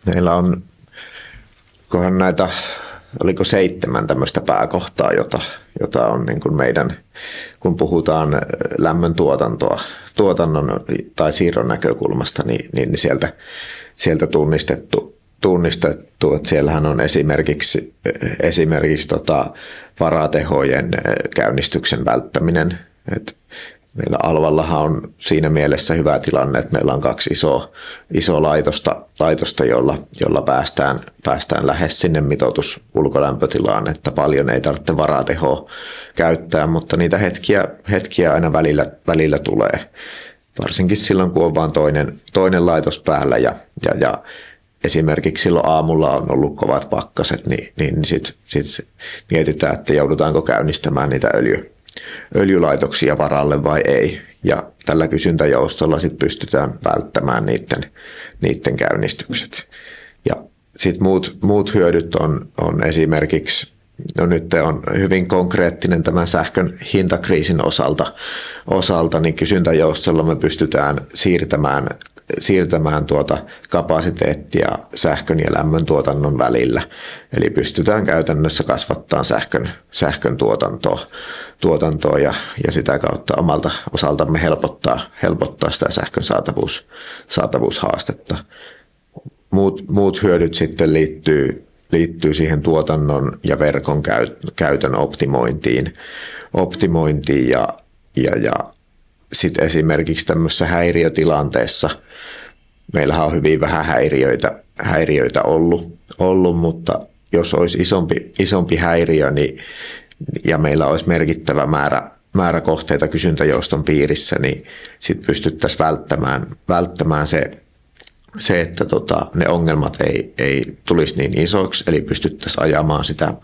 meillä on kohan näitä, oliko seitsemän tämmöistä pääkohtaa, jota, jota on niin kuin meidän, kun puhutaan lämmön tuotantoa, tuotannon tai siirron näkökulmasta, niin, niin sieltä, sieltä tunnistettu, tunnistettu, että siellähän on esimerkiksi, esimerkiksi tota varatehojen käynnistyksen välttäminen, että Meillä Alvallahan on siinä mielessä hyvä tilanne, että meillä on kaksi isoa, isoa laitosta, laitosta jolla, jolla päästään, päästään lähes sinne mitoitus ulkolämpötilaan, että paljon ei tarvitse varatehoa käyttää, mutta niitä hetkiä, hetkiä aina välillä, välillä tulee. Varsinkin silloin, kun on vain toinen, toinen laitos päällä ja, ja, ja esimerkiksi silloin aamulla on ollut kovat pakkaset, niin, niin sitten sit mietitään, että joudutaanko käynnistämään niitä öljy, öljylaitoksia varalle vai ei. ja tällä kysyntäjoustolla sit pystytään välttämään niiden, niiden käynnistykset. Ja sitten muut, muut hyödyt on, on esimerkiksi No nyt on hyvin konkreettinen tämän sähkön hintakriisin osalta, osalta niin kysyntäjoustolla me pystytään siirtämään siirtämään tuota kapasiteettia sähkön ja lämmön tuotannon välillä. Eli pystytään käytännössä kasvattamaan sähkön, sähkön tuotantoa, tuotantoa ja, ja sitä kautta omalta osaltamme helpottaa, helpottaa sitä sähkön saatavuus, saatavuushaastetta. Muut, muut hyödyt sitten liittyy, liittyy siihen tuotannon ja verkon käytön optimointiin, optimointiin ja, ja, ja sitten esimerkiksi tämmöisessä häiriötilanteessa, meillähän on hyvin vähän häiriöitä, häiriöitä ollut, ollut, mutta jos olisi isompi, isompi häiriö niin, ja meillä olisi merkittävä määrä, määrä kohteita kysyntäjouston piirissä, niin sitten pystyttäisiin välttämään, välttämään se, se, että tota, ne ongelmat ei, ei tulisi niin isoiksi, eli pystyttäisiin ajamaan sitä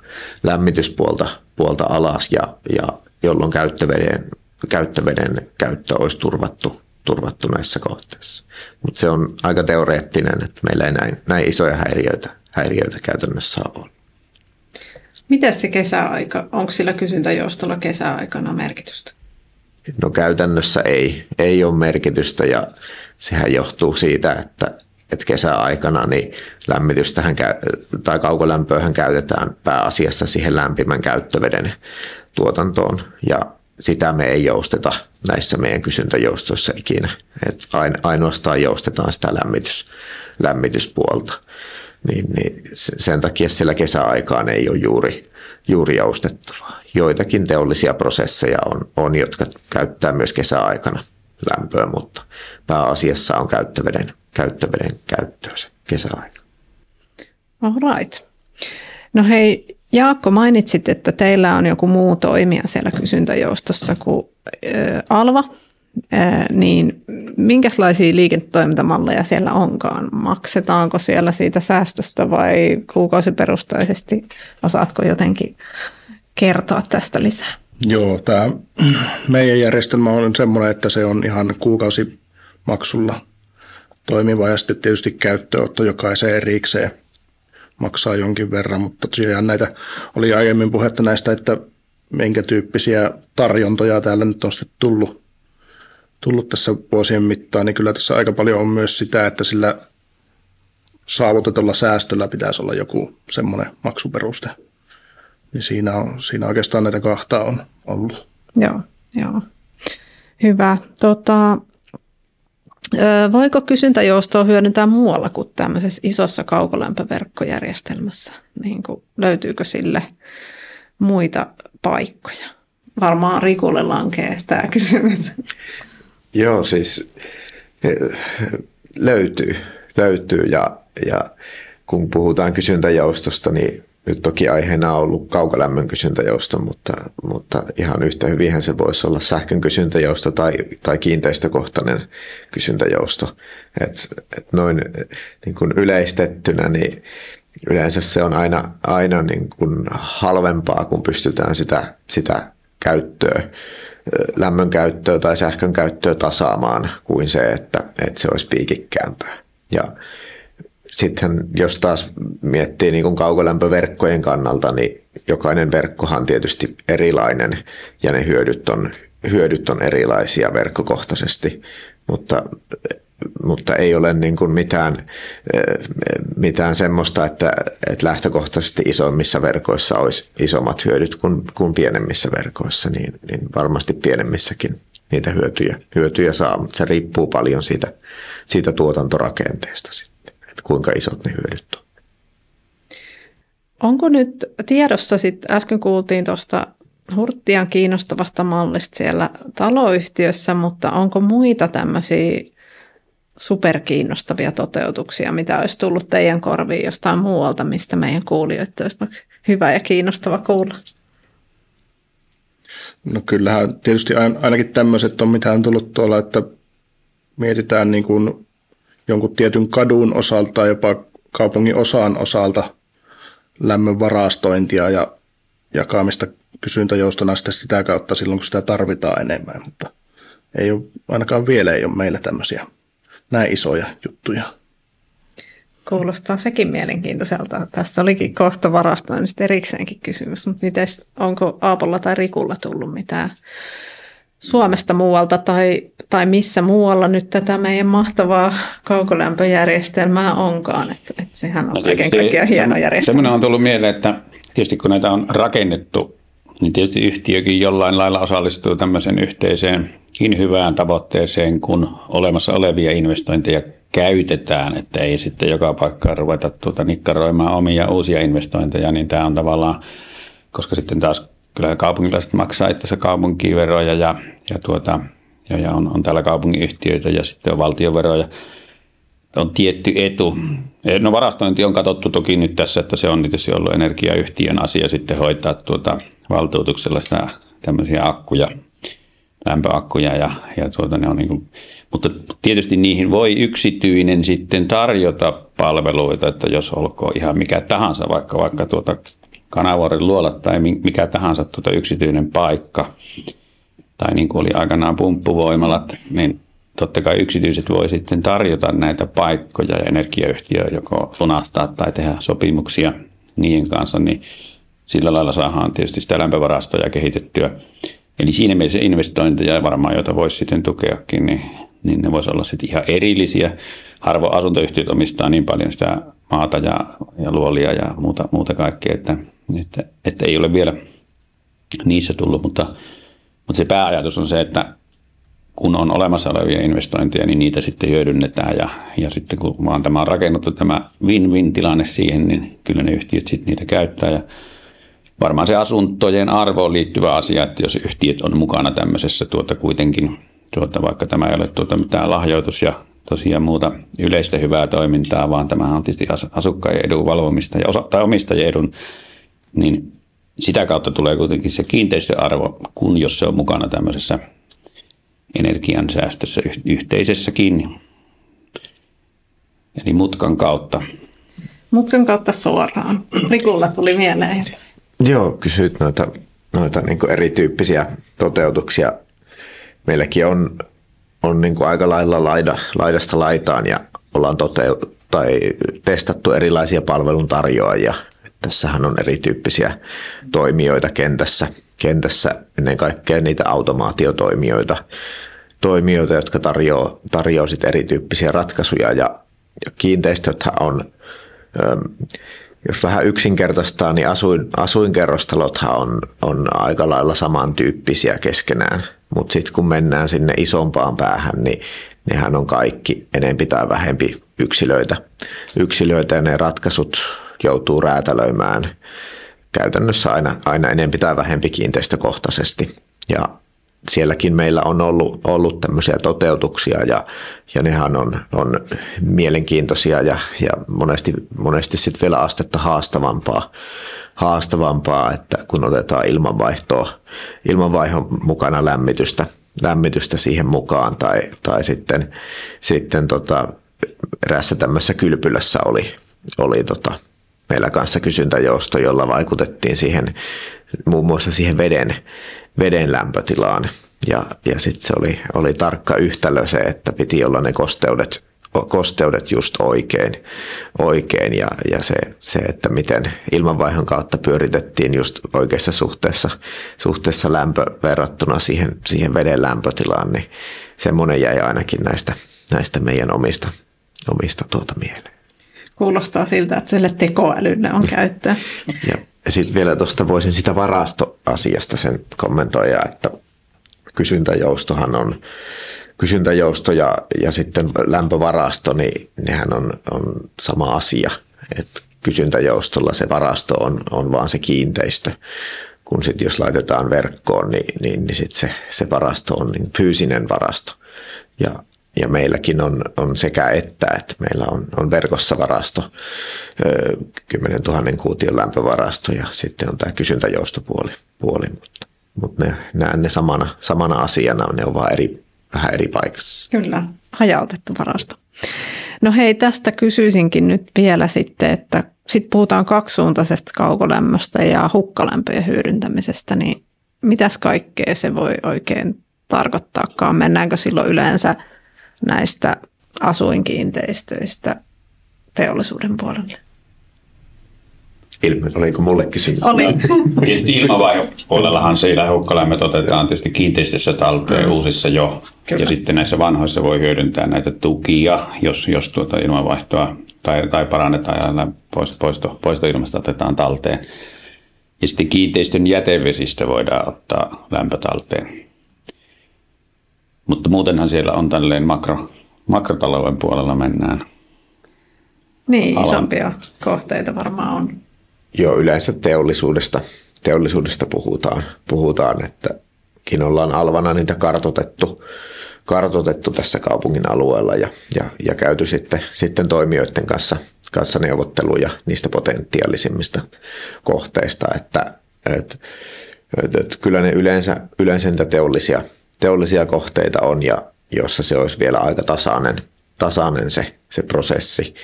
lämmityspuolta puolta alas, ja, ja jolloin käyttöveden käyttöveden käyttö olisi turvattu, turvattu näissä kohteissa. Mutta se on aika teoreettinen, että meillä ei näin, näin isoja häiriöitä, häiriöitä käytännössä ole. Miten se kesäaika, onko sillä kysyntäjoustolla kesäaikana merkitystä? No käytännössä ei, ei ole merkitystä ja sehän johtuu siitä, että, että kesäaikana niin lämmitystähän tai kaukolämpöähän käytetään pääasiassa siihen lämpimän käyttöveden tuotantoon ja sitä me ei jousteta näissä meidän kysyntäjoustoissa ikinä. Et ainoastaan joustetaan sitä lämmitys, lämmityspuolta. Niin, niin sen takia sillä kesäaikaan ei ole juuri, juuri joustettavaa. Joitakin teollisia prosesseja on, on, jotka käyttää myös kesäaikana lämpöä, mutta pääasiassa on käyttöveden, käyttöveden käyttöä se kesäaika. All right. No hei, Jaakko, mainitsit, että teillä on joku muu toimija siellä kysyntäjoustossa kuin Alva, niin minkälaisia liiketoimintamalleja siellä onkaan? Maksetaanko siellä siitä säästöstä vai kuukausiperustaisesti? Osaatko jotenkin kertoa tästä lisää? Joo, tämä meidän järjestelmä on semmoinen, että se on ihan kuukausimaksulla toimiva ja sitten tietysti käyttöönotto jokaiseen erikseen maksaa jonkin verran, mutta tosiaan näitä oli aiemmin puhetta näistä, että minkä tyyppisiä tarjontoja täällä nyt on sitten tullut, tullut tässä vuosien mittaan, niin kyllä tässä aika paljon on myös sitä, että sillä saavutetulla säästöllä pitäisi olla joku semmoinen maksuperuste. Niin siinä, on, siinä oikeastaan näitä kahta on ollut. Joo, joo. Hyvä. Tota, Voiko kysyntäjoustoa hyödyntää muualla kuin tämmöisessä isossa kaukolämpöverkkojärjestelmässä? Niin kuin, löytyykö sille muita paikkoja? Varmaan Rikulle lankee tämä kysymys. Joo, siis löytyy, löytyy ja, ja kun puhutaan kysyntäjoustosta, niin nyt toki aiheena on ollut kaukolämmön kysyntäjousto, mutta, mutta ihan yhtä hyvinhän se voisi olla sähkön kysyntäjousto tai, tai kiinteistökohtainen kysyntäjousto. Et, et noin niin kuin yleistettynä, niin yleensä se on aina, aina niin kuin halvempaa, kun pystytään sitä, sitä käyttöä, lämmön käyttöä tai sähkön käyttöä tasaamaan kuin se, että, että se olisi piikikkäämpää. Ja sitten jos taas miettii niin kuin kaukolämpöverkkojen kannalta, niin jokainen verkkohan on tietysti erilainen ja ne hyödyt on, hyödyt on erilaisia verkkokohtaisesti, mutta, mutta ei ole niin kuin mitään, mitään semmoista, että, että lähtökohtaisesti isommissa verkoissa olisi isommat hyödyt kuin, kuin pienemmissä verkoissa, niin, niin varmasti pienemmissäkin niitä hyötyjä, hyötyjä saa, mutta se riippuu paljon siitä, siitä tuotantorakenteesta sitten että kuinka isot ne hyödyt on. Onko nyt tiedossa, sitten äsken kuultiin tuosta Hurttian kiinnostavasta mallista siellä taloyhtiössä, mutta onko muita tämmöisiä superkiinnostavia toteutuksia, mitä olisi tullut teidän korviin jostain muualta, mistä meidän kuulijoita olisi hyvä ja kiinnostava kuulla? No kyllähän tietysti ainakin tämmöiset on, mitä on tullut tuolla, että mietitään niin kuin jonkun tietyn kadun osalta, jopa kaupungin osan osalta lämmön varastointia ja jakamista kysyntäjoustona sitten sitä kautta silloin, kun sitä tarvitaan enemmän. Mutta ei ole, ainakaan vielä ei ole meillä tämmöisiä näin isoja juttuja. Kuulostaa sekin mielenkiintoiselta. Tässä olikin kohta varastoinnista erikseenkin kysymys, mutta mites, onko Aapolla tai Rikulla tullut mitään Suomesta muualta tai, tai missä muualla nyt tätä meidän mahtavaa kaukolämpöjärjestelmää onkaan. Että, että sehän on no, kaiken kaikkiaan hieno se, järjestelmä. Semmoinen on tullut mieleen, että tietysti kun näitä on rakennettu, niin tietysti yhtiökin jollain lailla osallistuu tämmöiseen yhteiseen hyvään tavoitteeseen, kun olemassa olevia investointeja käytetään, että ei sitten joka paikkaan ruveta tuota nikkaroimaan omia uusia investointeja, niin tämä on tavallaan, koska sitten taas kyllä kaupungilaiset maksaa itse kaupunkiveroja ja, ja, tuota, ja, ja on, on täällä kaupungiyhtiöitä ja sitten on valtioveroja. On tietty etu. No varastointi on katsottu toki nyt tässä, että se on tietysti ollut energiayhtiön asia sitten hoitaa tuota valtuutuksella sitä tämmöisiä akkuja, lämpöakkuja ja, ja tuota, ne on niin kuin, mutta tietysti niihin voi yksityinen sitten tarjota palveluita, että jos olkoon ihan mikä tahansa, vaikka, vaikka tuota Kanavuoren luolat tai mikä tahansa tuota yksityinen paikka, tai niin kuin oli aikanaan pumppuvoimalat, niin totta kai yksityiset voi sitten tarjota näitä paikkoja ja energiayhtiö joko lunastaa tai tehdä sopimuksia niiden kanssa, niin sillä lailla saadaan tietysti sitä lämpövarastoja kehitettyä. Eli siinä mielessä investointeja varmaan, joita voisi sitten tukeakin, niin, niin ne voisi olla sitten ihan erillisiä. Harvo asuntoyhtiöt omistaa niin paljon sitä maata ja, ja luolia ja muuta, muuta kaikkea, että, että, että ei ole vielä niissä tullut, mutta, mutta se pääajatus on se, että kun on olemassa olevia investointeja, niin niitä sitten hyödynnetään ja, ja sitten kun vaan tämä on rakennettu tämä win-win tilanne siihen, niin kyllä ne yhtiöt sitten niitä käyttää. Ja varmaan se asuntojen arvoon liittyvä asia, että jos yhtiöt on mukana tämmöisessä tuota kuitenkin, tuota, vaikka tämä ei ole tuota mitään lahjoitus ja tosiaan muuta yleistä hyvää toimintaa, vaan tämä on tietysti asukkaiden edun valvomista ja osa, tai omistajien edun, niin sitä kautta tulee kuitenkin se kiinteistöarvo, kun jos se on mukana tämmöisessä energiansäästössä yhteisessäkin. Eli mutkan kautta. Mutkan kautta suoraan. Rikulla tuli mieleen. Joo, kysyit noita, noita niin erityyppisiä toteutuksia. Meilläkin on on niin kuin aika lailla laida, laidasta laitaan ja ollaan toteu- tai testattu erilaisia palveluntarjoajia. Tässähän on erityyppisiä toimijoita kentässä, kentässä ennen kaikkea niitä automaatiotoimijoita, toimijoita, jotka tarjoaa, tarjoaa sit erityyppisiä ratkaisuja ja, ja kiinteistöthän on, jos vähän yksinkertaistaa, niin asuin, asuinkerrostalothan on, on aika lailla samantyyppisiä keskenään – mutta sitten kun mennään sinne isompaan päähän, niin nehän on kaikki enempi tai vähempi yksilöitä. Yksilöitä ja ne ratkaisut joutuu räätälöimään käytännössä aina, aina enempi tai vähempi kiinteistökohtaisesti. Ja sielläkin meillä on ollut, ollut tämmöisiä toteutuksia ja, ja nehän on, on mielenkiintoisia ja, ja monesti, monesti sitten vielä astetta haastavampaa haastavampaa, että kun otetaan ilmanvaihtoa, ilmanvaihon mukana lämmitystä, lämmitystä siihen mukaan tai, tai sitten, sitten tota, eräässä tämmöisessä kylpylässä oli, oli tota, meillä kanssa kysyntäjousto, jolla vaikutettiin siihen, muun muassa siihen veden, veden lämpötilaan. Ja, ja sitten se oli, oli tarkka yhtälö se, että piti olla ne kosteudet kosteudet just oikein, oikein ja, ja se, se, että miten ilmanvaihon kautta pyöritettiin just oikeassa suhteessa, suhteessa lämpö verrattuna siihen, siihen veden lämpötilaan, niin semmoinen jäi ainakin näistä, näistä meidän omista, omista tuota mieleen. Kuulostaa siltä, että sille tekoälylle on käyttöä. Ja, ja sitten vielä tuosta voisin sitä varastoasiasta sen kommentoida, että kysyntäjoustohan on kysyntäjousto ja, ja sitten lämpövarasto, niin nehän on, on sama asia. Et kysyntäjoustolla se varasto on, on vaan se kiinteistö, kun sitten jos laitetaan verkkoon, niin, niin, niin sit se, se varasto on niin fyysinen varasto. Ja, ja meilläkin on, on sekä että, että meillä on, on verkossa varasto, 10 000 kuution lämpövarasto ja sitten on tämä kysyntäjoustopuoli. Puoli, mutta, mutta ne, näen ne samana, samana asiana, ne on vaan eri, vähän eri paikassa. Kyllä, hajautettu varasto. No hei, tästä kysyisinkin nyt vielä sitten, että sitten puhutaan kaksisuuntaisesta kaukolämmöstä ja hukkalämpöjen hyödyntämisestä, niin mitäs kaikkea se voi oikein tarkoittaakaan. Mennäänkö silloin yleensä näistä asuinkiinteistöistä teollisuuden puolelle? Ilme, oliko mulle kysymys? Oli. Ilmavaihepuolellahan siellä hukkalämmöt otetaan tietysti kiinteistössä talteen mm. uusissa jo. Kyllä. Ja sitten näissä vanhoissa voi hyödyntää näitä tukia, jos, jos tuota ilmavaihtoa tai, tai parannetaan ja poisto, poisto, poistoilmasta otetaan talteen. Ja sitten kiinteistön jätevesistä voidaan ottaa lämpötalteen. Mutta muutenhan siellä on tälleen makro, makrotalouden puolella mennään. Niin, alan. isompia kohteita varmaan on. Joo, yleensä teollisuudesta, teollisuudesta puhutaan, puhutaan, että ollaan alvana niitä kartotettu, kartotettu tässä kaupungin alueella ja, ja, ja käyty sitten, sitten toimijoiden kanssa, kanssa neuvotteluja niistä potentiaalisimmista kohteista, että, että, että, että kyllä ne yleensä, yleensä niitä teollisia, teollisia kohteita on ja jossa se olisi vielä aika tasainen, tasainen se, se prosessi.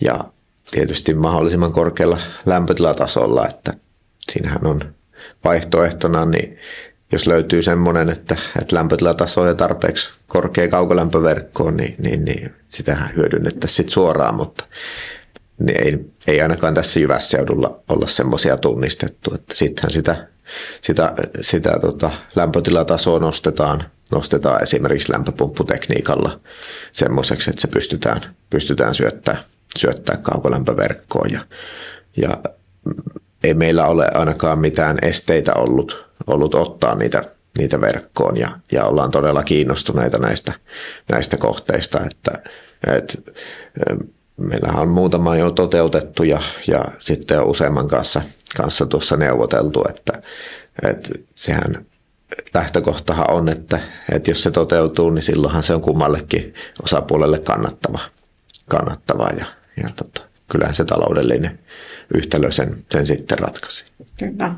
Ja tietysti mahdollisimman korkealla lämpötilatasolla, että siinähän on vaihtoehtona, niin jos löytyy semmoinen, että, että lämpötilataso on tarpeeksi korkea kaukolämpöverkkoon, niin, niin, niin sitähän hyödynnettäisiin sit suoraan, mutta niin ei, ei ainakaan tässä Jyvässeudulla olla semmoisia tunnistettu, että sittenhän sitä, sitä, sitä tota, lämpötilatasoa nostetaan, nostetaan esimerkiksi lämpöpumpputekniikalla semmoiseksi, että se pystytään, pystytään syöttämään syöttää kaukolämpöverkkoon ja, ja ei meillä ole ainakaan mitään esteitä ollut, ollut ottaa niitä, niitä verkkoon ja, ja ollaan todella kiinnostuneita näistä, näistä kohteista, että, että meillähän on muutama jo toteutettu ja, ja sitten on useamman kanssa, kanssa tuossa neuvoteltu, että, että sehän lähtökohtahan on, että, että jos se toteutuu, niin silloinhan se on kummallekin osapuolelle kannattava, kannattava ja, ja tota, kyllähän se taloudellinen yhtälö sen, sen sitten ratkaisi. Kyllä.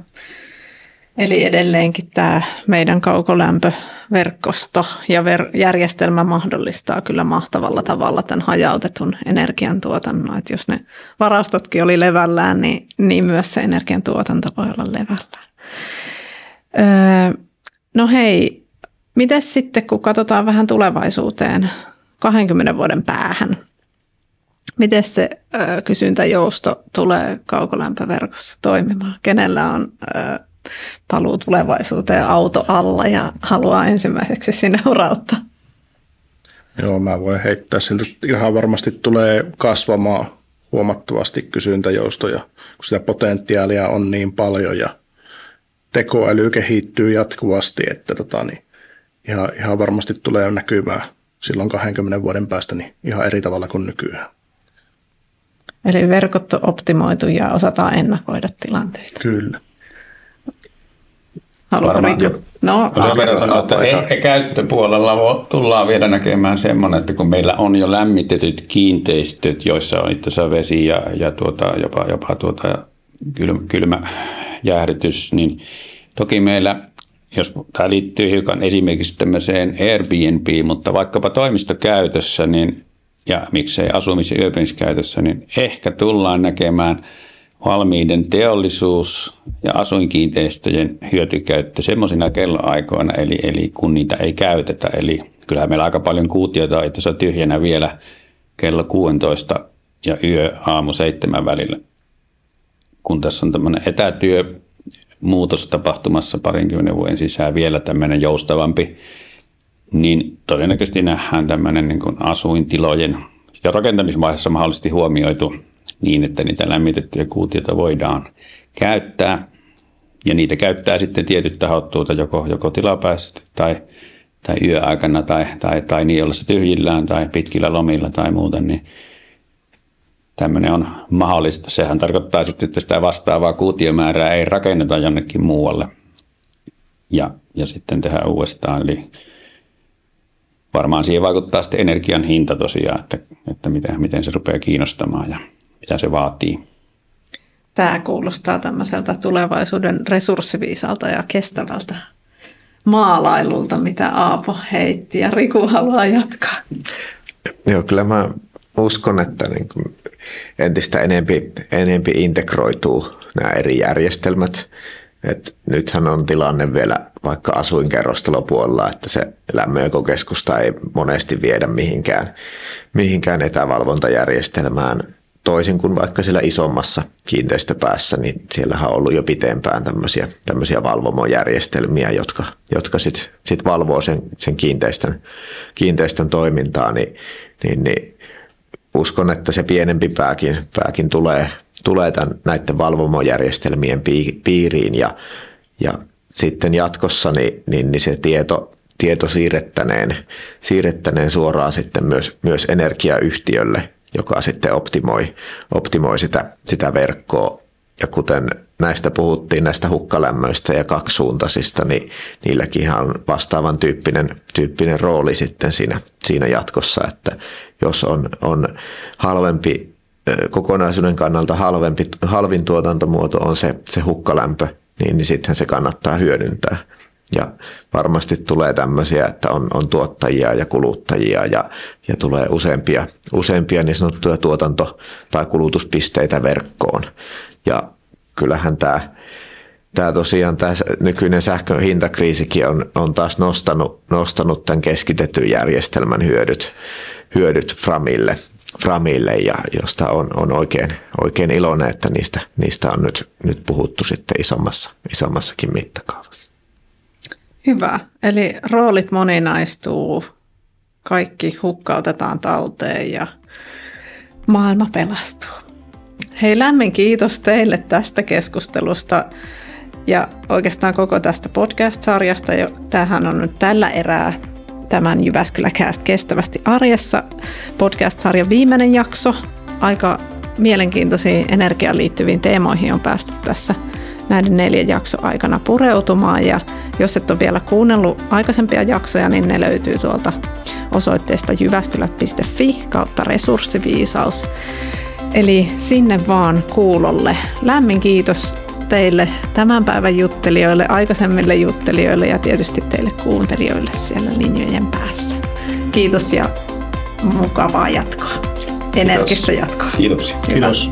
Eli edelleenkin tämä meidän kaukolämpöverkosto ja ver- järjestelmä mahdollistaa kyllä mahtavalla tavalla tämän hajautetun energiantuotannon. Että jos ne varastotkin oli levällään, niin, niin myös se energiantuotanto voi olla levällään. Öö, no hei, miten sitten kun katsotaan vähän tulevaisuuteen 20 vuoden päähän – Miten se ö, kysyntäjousto tulee kaukolämpöverkossa toimimaan? Kenellä on ö, paluu tulevaisuuteen auto alla ja haluaa ensimmäiseksi sinne urauttaa? Joo, mä voin heittää siltä, ihan varmasti tulee kasvamaan huomattavasti kysyntäjoustoja, kun sitä potentiaalia on niin paljon ja tekoäly kehittyy jatkuvasti, että tota, niin ihan, ihan varmasti tulee näkymään silloin 20 vuoden päästä niin ihan eri tavalla kuin nykyään. Eli verkot on optimoitu ja osataan ennakoida tilanteita. Kyllä. Haluatko No, sen verran sanoa, että ehkä käyttöpuolella tullaan vielä näkemään semmoinen, että kun meillä on jo lämmitetyt kiinteistöt, joissa on itse asiassa vesi ja, ja tuota, jopa, jopa tuota, kylmä, kylmä jäähdytys, niin toki meillä, jos tämä liittyy hiukan esimerkiksi tämmöiseen Airbnb, mutta vaikkapa toimistokäytössä, niin ja miksei asumis- ja yöpymiskäytössä, niin ehkä tullaan näkemään valmiiden teollisuus- ja asuinkiinteistöjen hyötykäyttö semmoisina kelloaikoina, eli, eli kun niitä ei käytetä. Eli kyllähän meillä aika paljon kuutioita on itse tyhjänä vielä kello 16 ja yö aamu seitsemän välillä. Kun tässä on tämmöinen etätyö muutos tapahtumassa parinkymmenen vuoden sisään vielä tämmöinen joustavampi niin todennäköisesti nähdään tämmöinen niin kuin asuintilojen ja rakentamisvaiheessa mahdollisesti huomioitu niin, että niitä lämmitettyjä kuutioita voidaan käyttää. Ja niitä käyttää sitten tietyt tahot tuota joko, joko tilapäisesti tai, tai yöaikana tai, tai, tai niin ollessa tyhjillään tai pitkillä lomilla tai muuten, niin tämmöinen on mahdollista. Sehän tarkoittaa sitten, että sitä vastaavaa kuutiomäärää ei rakenneta jonnekin muualle ja, ja sitten tehdään uudestaan. Eli varmaan siihen vaikuttaa sitten energian hinta tosiaan, että, että miten, miten se rupeaa kiinnostamaan ja mitä se vaatii. Tämä kuulostaa tämmöiseltä tulevaisuuden resurssiviisalta ja kestävältä maalailulta, mitä Aapo heitti ja Riku haluaa jatkaa. Joo, kyllä mä uskon, että niin kuin entistä enempi, enempi integroituu nämä eri järjestelmät Et nythän on tilanne vielä vaikka asuinkerrostalopuolella, että se lämmöekokeskusta ei monesti viedä mihinkään, mihinkään etävalvontajärjestelmään. Toisin kuin vaikka siellä isommassa kiinteistöpäässä, niin siellähän on ollut jo pitempään tämmöisiä, tämmöisiä valvomojärjestelmiä, jotka, jotka sitten sit valvoo sen, sen kiinteistön, kiinteistön toimintaa, niin, niin, niin uskon, että se pienempi pääkin, pääkin tulee, tulee tämän, näiden valvomojärjestelmien piiriin ja, ja sitten jatkossa niin, niin, niin se tieto, tieto siirrettäneen, siirrettäneen suoraan sitten myös, myös energiayhtiölle, joka sitten optimoi, optimoi sitä, sitä verkkoa. Ja kuten näistä puhuttiin, näistä hukkalämmöistä ja kaksisuuntaisista, niin niilläkin on vastaavan tyyppinen, tyyppinen rooli sitten siinä, siinä jatkossa, että jos on, on halvempi, kokonaisuuden kannalta halvempi, halvin tuotantomuoto on se, se hukkalämpö, niin, niin sittenhän se kannattaa hyödyntää. Ja varmasti tulee tämmöisiä, että on, on tuottajia ja kuluttajia ja, ja tulee useampia, useampia niin sanottuja tuotanto- tai kulutuspisteitä verkkoon. Ja kyllähän tämä, tämä tosiaan tämä nykyinen sähkön hintakriisikin on, on taas nostanut, nostanut tämän keskitetyn järjestelmän hyödyt, hyödyt Framille, Framille ja josta on, on oikein, oikein iloinen, että niistä, niistä on nyt, nyt puhuttu sitten isommassa, isommassakin mittakaavassa. Hyvä. Eli roolit moninaistuu, kaikki hukkautetaan talteen ja maailma pelastuu. Hei, lämmin kiitos teille tästä keskustelusta ja oikeastaan koko tästä podcast-sarjasta. Tämähän on nyt tällä erää tämän Jyväskyläkäästä kestävästi arjessa podcast-sarjan viimeinen jakso. Aika mielenkiintoisiin energiaan liittyviin teemoihin on päästy tässä näiden neljän jakson aikana pureutumaan. Ja jos et ole vielä kuunnellut aikaisempia jaksoja, niin ne löytyy tuolta osoitteesta jyväskylä.fi kautta resurssiviisaus. Eli sinne vaan kuulolle. Lämmin kiitos teille tämän päivän juttelijoille, aikaisemmille juttelijoille ja tietysti teille kuuntelijoille siellä linjojen päässä. Kiitos ja mukavaa jatkoa. Energistä jatkoa. Kiitoksia. Kiitos.